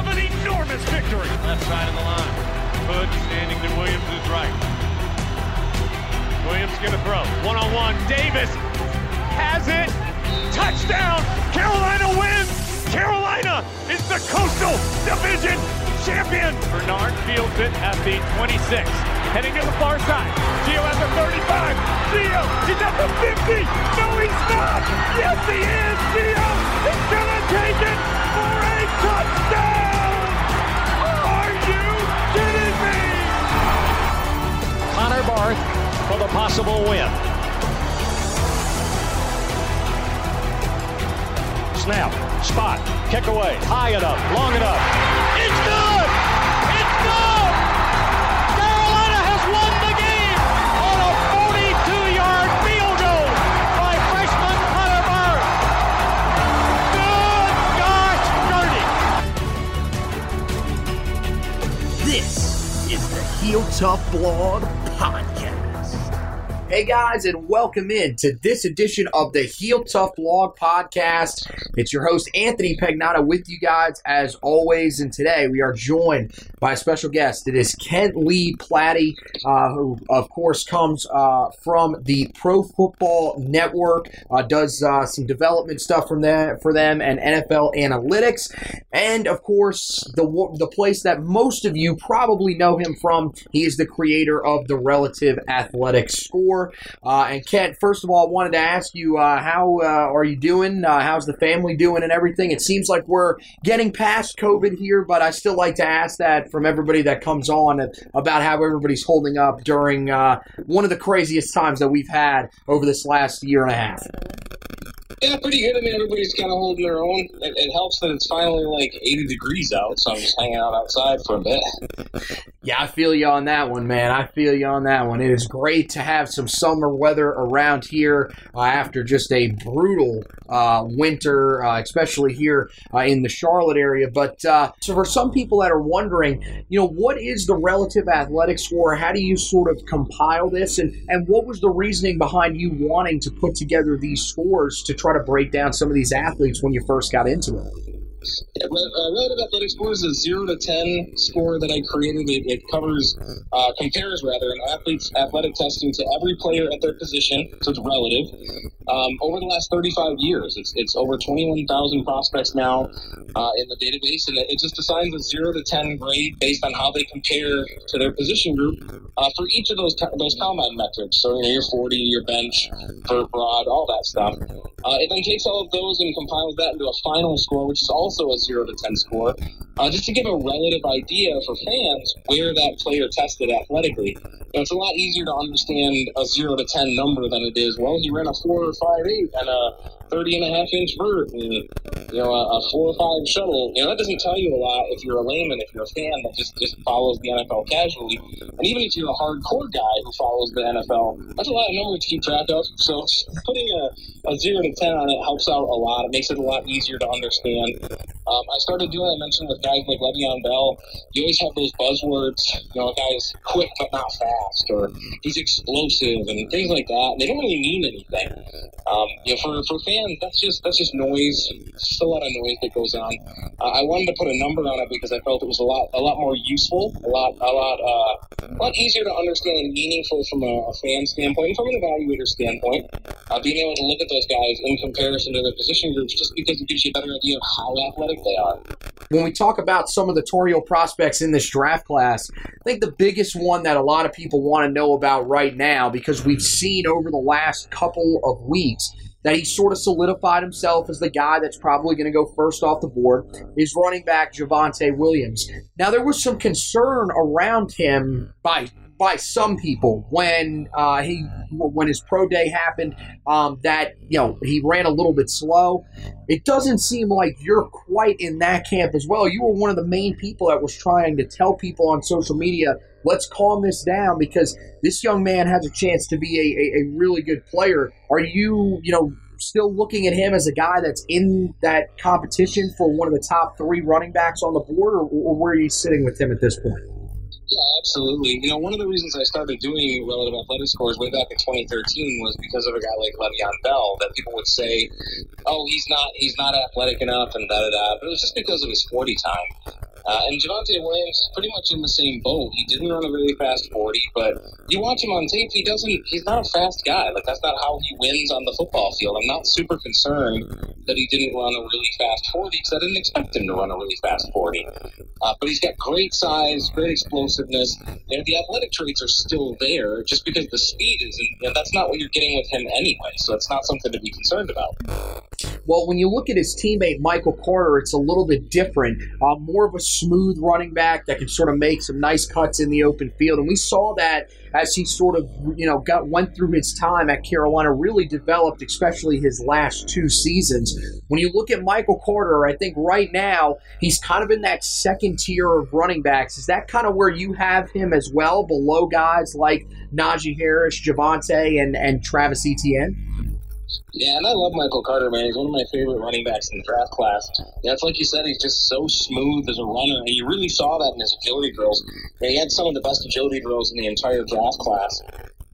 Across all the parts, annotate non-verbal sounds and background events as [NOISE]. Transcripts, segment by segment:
of an enormous victory. Left side of the line. Hood standing to Williams' right. Williams gonna throw. One on one. Davis has it. Touchdown! Carolina wins! Carolina is the Coastal Division champion! Bernard fields it at the 26. Heading to the far side. Gio at the 35. Gio, he's at the 50. No, he's not. Yes, he is. Barth for the possible win. Snap, spot, kick away, high enough, long enough. It's good! It's good! Carolina has won the game on a 42-yard field goal by freshman Connor Barth. Good gosh, dirty! This is the Heel Tough Blog Podcast. Hey guys, and welcome in to this edition of the Heel Tough Blog Podcast. It's your host Anthony Pagnotta with you guys as always, and today we are joined by a special guest. It is Kent Lee Platte, uh, who of course comes uh, from the Pro Football Network, uh, does uh, some development stuff from them for them, and NFL analytics, and of course the the place that most of you probably know him from. He is the creator of the Relative Athletic Score. Uh, and Kent, first of all, I wanted to ask you uh, how uh, are you doing? Uh, how's the family doing and everything? It seems like we're getting past COVID here, but I still like to ask that from everybody that comes on about how everybody's holding up during uh, one of the craziest times that we've had over this last year and a half. Yeah, pretty good. I mean, everybody's kind of holding their own. It, it, helps that it's finally like 80 degrees out, so I'm just hanging out outside for a bit. [LAUGHS] Yeah, I feel you on that one, man. I feel you on that one. It is great to have some summer weather around here uh, after just a brutal uh, winter, uh, especially here uh, in the Charlotte area. But uh, so, for some people that are wondering, you know, what is the relative athletic score? How do you sort of compile this, and and what was the reasoning behind you wanting to put together these scores to try to break down some of these athletes when you first got into it? Yeah, uh, relative athletic score is a zero to ten score that I created. It, it covers, uh, compares rather, an athlete's athletic testing to every player at their position, so it's relative. Um, over the last 35 years, it's, it's over 21,000 prospects now uh, in the database, and it, just assigns a zero to ten grade based on how they compare to their position group uh, for each of those those combine metrics. So you know, your 40, your bench, vert broad, all that stuff. Uh, it then takes all of those and compiles that into a final score, which is also a zero to ten score, uh, just to give a relative idea for fans where that player tested athletically. Know, it's a lot easier to understand a zero to ten number than it is. Well, he ran a four or five eight and a 30 and a half inch vert and you know a, a four or five shuttle. You know that doesn't tell you a lot if you're a layman, if you're a fan that just just follows the NFL casually, and even if you're a hardcore guy who follows the NFL, that's a lot of numbers to keep track of. So [LAUGHS] putting a, a zero to ten on it helps out a lot. It makes it a lot easier to understand. Um, I started doing, I mentioned with guys like Le'Veon Bell, you always have those buzzwords, you know, a guy's quick but not fast, or he's explosive, and things like that. They don't really mean anything. Um, you know, for, for fans, that's just that's just noise. Just a lot of noise that goes on. Uh, I wanted to put a number on it because I felt it was a lot a lot more useful, a lot a lot uh, a lot easier to understand and meaningful from a, a fan standpoint, and from an evaluator standpoint. Uh, being able to look at those guys in comparison to their position groups, just because it gives you a better idea of how athletic they are. When we talk about some of the Tar Heel prospects in this draft class, I think the biggest one that a lot of people want to know about right now, because we've seen over the last couple of weeks that he sort of solidified himself as the guy that's probably going to go first off the board, is running back Javonte Williams. Now, there was some concern around him by by some people when uh, he when his pro day happened um, that you know he ran a little bit slow. It doesn't seem like you're quite in that camp as well. You were one of the main people that was trying to tell people on social media, let's calm this down because this young man has a chance to be a, a, a really good player. Are you you know still looking at him as a guy that's in that competition for one of the top three running backs on the board, or, or where are you sitting with him at this point? Yeah, absolutely. You know, one of the reasons I started doing relative athletic scores way back in 2013 was because of a guy like Le'Veon Bell. That people would say, "Oh, he's not he's not athletic enough," and da da da. But it was just because of his 40 time. Uh, and Javonte Williams is pretty much in the same boat. He didn't run a really fast 40, but you watch him on tape, he doesn't, he's not a fast guy. Like, that's not how he wins on the football field. I'm not super concerned that he didn't run a really fast 40 because I didn't expect him to run a really fast 40. Uh, but he's got great size, great explosiveness. and the athletic traits are still there just because the speed isn't, know, that's not what you're getting with him anyway. So it's not something to be concerned about. Well, when you look at his teammate Michael Carter, it's a little bit different. Uh, more of a smooth running back that can sort of make some nice cuts in the open field, and we saw that as he sort of you know got went through his time at Carolina, really developed, especially his last two seasons. When you look at Michael Carter, I think right now he's kind of in that second tier of running backs. Is that kind of where you have him as well, below guys like Najee Harris, Javonte, and and Travis Etienne? Yeah, and I love Michael Carter, man. He's one of my favorite running backs in the draft class. It's like you said, he's just so smooth as a runner, and you really saw that in his agility drills. Yeah, he had some of the best agility drills in the entire draft class.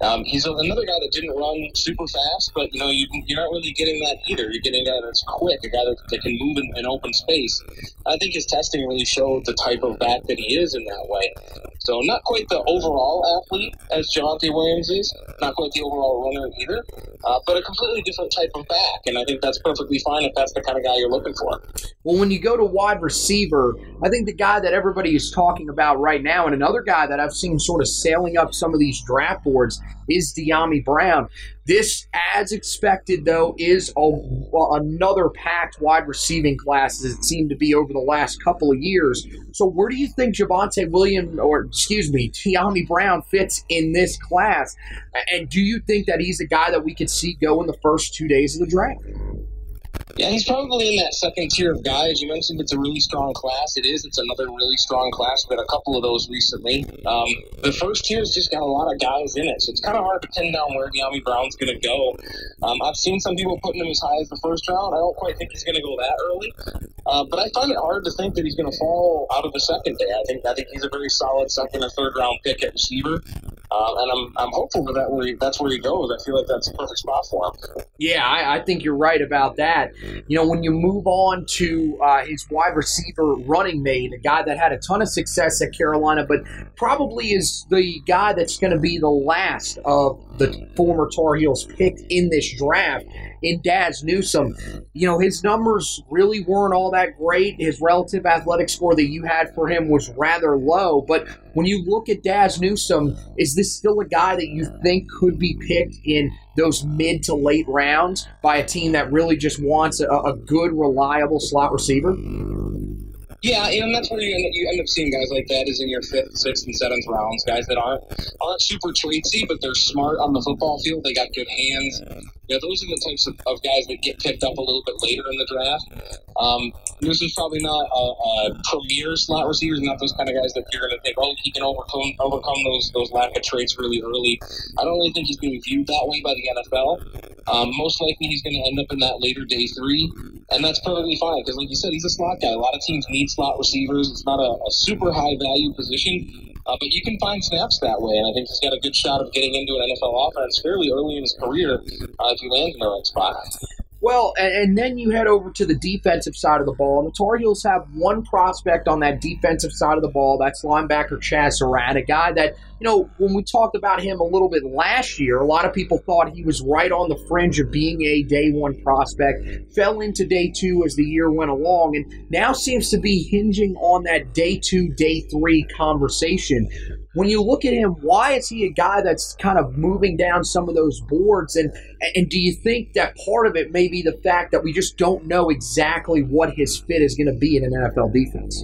Um, he's another guy that didn't run super fast, but you know you, you're not really getting that either. You're getting a guy that's quick, a guy that, that can move in, in open space. I think his testing really showed the type of back that he is in that way. So not quite the overall athlete as Javonte Williams is, not quite the overall runner either, uh, but a completely different type of back, and I think that's perfectly fine if that's the kind of guy you're looking for. Well, when you go to wide receiver, I think the guy that everybody is talking about right now, and another guy that I've seen sort of sailing up some of these draft boards is Dyami Brown. This, as expected, though, is a, another packed wide receiving class as it seemed to be over the last couple of years. So, where do you think Javonte Williams, or excuse me, Dyami Brown fits in this class? And do you think that he's a guy that we could see go in the first two days of the draft? Yeah, he's probably in that second tier of guys. You mentioned it's a really strong class. It is. It's another really strong class. We've got a couple of those recently. Um, the first tier's just got a lot of guys in it, so it's kind of hard to pin down where Dyami Brown's going to go. Um, I've seen some people putting him as high as the first round. I don't quite think he's going to go that early, uh, but I find it hard to think that he's going to fall out of the second day. I think I think he's a very solid second or third round pick at receiver. Uh, and I'm, I'm hopeful that, where he, that's where he goes. I feel like that's a perfect spot for him. Yeah, I, I think you're right about that. You know, when you move on to uh, his wide receiver running mate, a guy that had a ton of success at Carolina, but probably is the guy that's going to be the last of the former Tar Heels picked in this draft in Dazz Newsome. You know, his numbers really weren't all that great. His relative athletic score that you had for him was rather low. But when you look at Dazz Newsome, is this still a guy that you think could be picked in those mid to late rounds by a team that really just wants a, a good, reliable slot receiver? Yeah, and that's where you end up, you end up seeing guys like that is in your fifth, sixth, and seventh rounds. Guys that aren't aren't super traitsy, but they're smart on the football field. They got good hands. Yeah, those are the types of, of guys that get picked up a little bit later in the draft. Um, this is probably not a, a premier slot receiver. Not those kind of guys that you're going to think, oh, he can overcome overcome those those lack of traits really early. I don't really think he's being viewed that way by the NFL. Um, most likely, he's going to end up in that later day three, and that's perfectly fine because, like you said, he's a slot guy. A lot of teams need slot receivers. It's not a, a super high value position, uh, but you can find snaps that way, and I think he's got a good shot of getting into an NFL offense fairly early in his career uh, if he lands in the right spot. Well, and, then you head over to the defensive side of the ball, and the Tar Heels have one prospect on that defensive side of the ball. That's linebacker Chazz Surratt, a guy that, you know, when we talked about him a little bit last year, a lot of people thought he was right on the fringe of being a day one prospect, fell into day two as the year went along, and now seems to be hinging on that day two, day three conversation when you look at him, why is he a guy that's kind of moving down some of those boards? And and do you think that part of it may be the fact that we just don't know exactly what his fit is going to be in an NFL defense?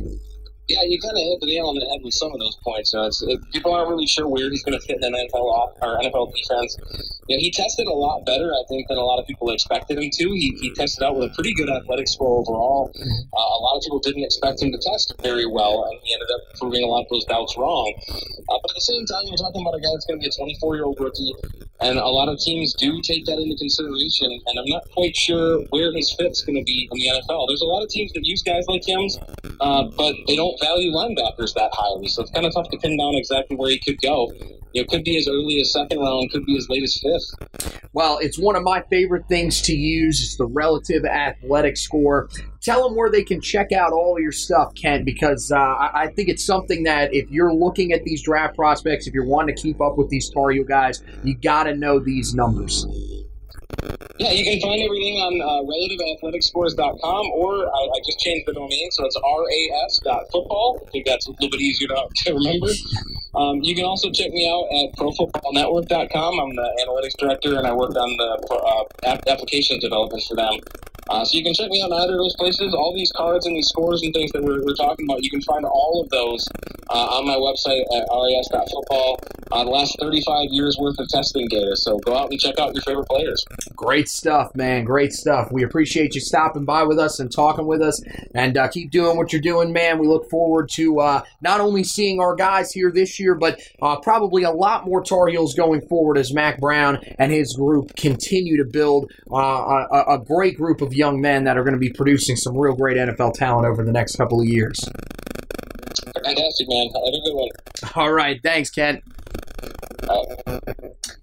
Yeah, you kind of hit the nail on the head with some of those points. You know, it, people aren't really sure where he's going to fit in an NFL off, or NFL defense. You know, he tested a lot better, I think, than a lot of people expected him to. He, he tested out with a pretty good athletic score overall. Uh, a lot of people didn't expect him to test very well, and he ended up proving a lot of those doubts wrong. Uh, but at the same time, you're talking about a guy that's going to be a 24 year old rookie, and a lot of teams do take that into consideration. And I'm not quite sure where his fit's going to be in the NFL. There's a lot of teams that use guys like him, uh, but they don't value linebackers that highly. So it's kind of tough to pin down exactly where he could go. You know, could be as early as second round, could be as late as fifth. Well, it's one of my favorite things to use. It's the relative athletic score. Tell them where they can check out all your stuff, Kent, because uh, I think it's something that if you're looking at these draft prospects, if you're wanting to keep up with these Tar Heel guys, you got to know these numbers. Yeah, you can find everything on uh, relativeathleticscores.com, or I, I, just changed the domain, so it's ras.football. I think that's a little bit easier to, [LAUGHS] to remember. Um, you can also check me out at profootballnetwork.com. I'm the analytics director, and I work on the uh, application development for them. Uh, so you can check me out in either of those places. All these cards and these scores and things that we're, we're talking about, you can find all of those uh, on my website at ras.football. Uh, the last 35 years worth of testing data. So go out and check out your favorite players. Great stuff, man. Great stuff. We appreciate you stopping by with us and talking with us. And uh, keep doing what you're doing, man. We look forward to uh, not only seeing our guys here this year, but uh, probably a lot more Tar Heels going forward as Mack Brown and his group continue to build uh, a, a great group of young men that are going to be producing some real great NFL talent over the next couple of years. Fantastic, man. Have a good one. All right. Thanks, Kent.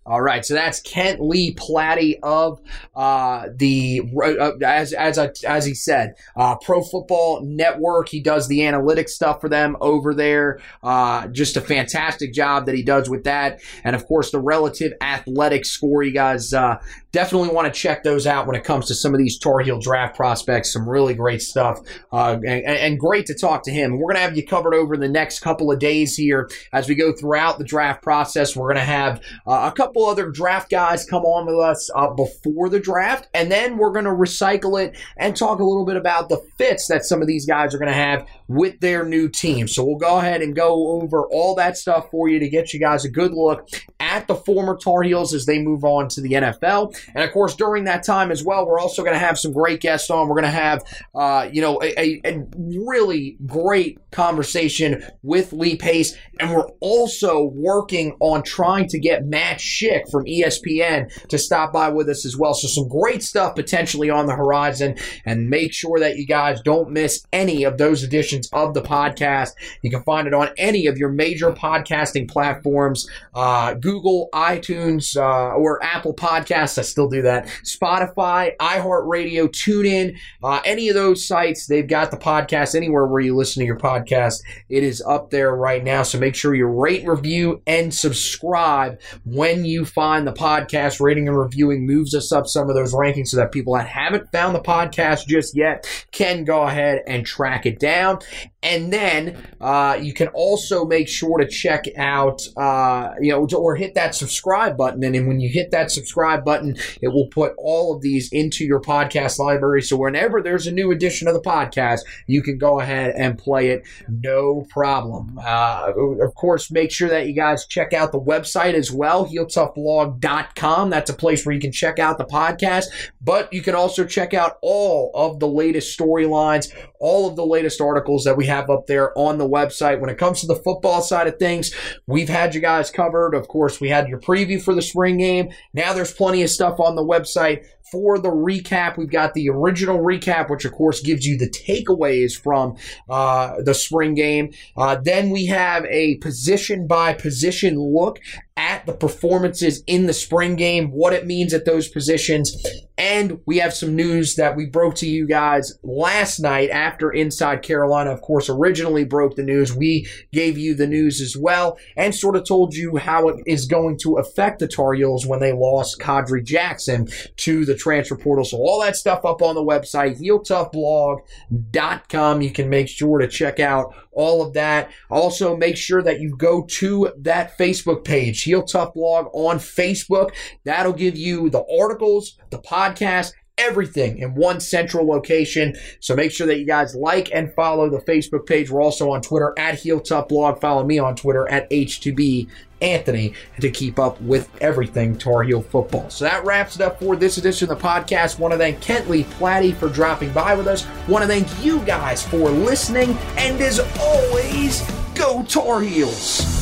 All right, so that's Kent Lee Platte of uh, the uh, as as I, as he said, uh, Pro Football Network. He does the analytics stuff for them over there. Uh, just a fantastic job that he does with that, and of course the relative athletic score. You guys uh, definitely want to check those out when it comes to some of these Tar Heel draft prospects. Some really great stuff, uh, and, and great to talk to him. We're gonna have you covered over the next couple of days here as we go throughout the draft process. We're gonna have a couple other draft guys come on with us uh, before the draft, and then we're going to recycle it and talk a little bit about the fits that some of these guys are going to have with their new team. So we'll go ahead and go over all that stuff for you to get you guys a good look at the former Tar Heels as they move on to the NFL. And of course, during that time as well, we're also going to have some great guests on. We're going to have, uh, you know, a, a, really great conversation with Lee Pace, and we're also working on trying to get Matt Schick from ESPN to stop by with us as well. So some great stuff potentially on the horizon, and make sure that you guys don't miss any of those editions of the podcast. You can find it on any of your major podcasting platforms. Uh, Google, iTunes, uh, or Apple Podcasts. Still do that. Spotify, iHeartRadio, TuneIn, uh, any of those sites, they've got the podcast anywhere where you listen to your podcast. It is up there right now. So make sure you rate, review, and subscribe when you find the podcast. Rating and reviewing moves us up some of those rankings so that people that haven't found the podcast just yet can go ahead and track it down. And then uh, you can also make sure to check out, uh, you know, or hit that subscribe button. And when you hit that subscribe button, it will put all of these into your podcast library. So whenever there's a new edition of the podcast, you can go ahead and play it no problem. Uh, of course, make sure that you guys check out the website as well, heeltoughblog.com. That's a place where you can check out the podcast, but you can also check out all of the latest storylines, all of the latest articles that we have up there on the website. When it comes to the football side of things, we've had you guys covered. Of course, we had your preview for the spring game. Now there's plenty of stuff on the website for the recap. We've got the original recap, which of course gives you the takeaways from uh, the spring game. Uh, then we have a position by position look at the performances in the spring game, what it means at those positions. And we have some news that we broke to you guys last night after Inside Carolina, of course, originally broke the news. We gave you the news as well and sort of told you how it is going to affect the Tar Heels when they lost Khadry Jackson to the transfer portal. So all that stuff up on the website, heeltoughblog.com. You can make sure to check out all of that. Also, make sure that you go to that Facebook page, Heel Tough Blog on Facebook. That'll give you the articles, the podcast, everything in one central location. So make sure that you guys like and follow the Facebook page. We're also on Twitter at Heel Tough Blog. Follow me on Twitter at H2B Anthony to keep up with everything Tar Heel football. So that wraps it up for this edition of the podcast. Want to thank Kent Lee Platte for dropping by with us. Want to thank you guys for listening. And as always, go Tar Heels.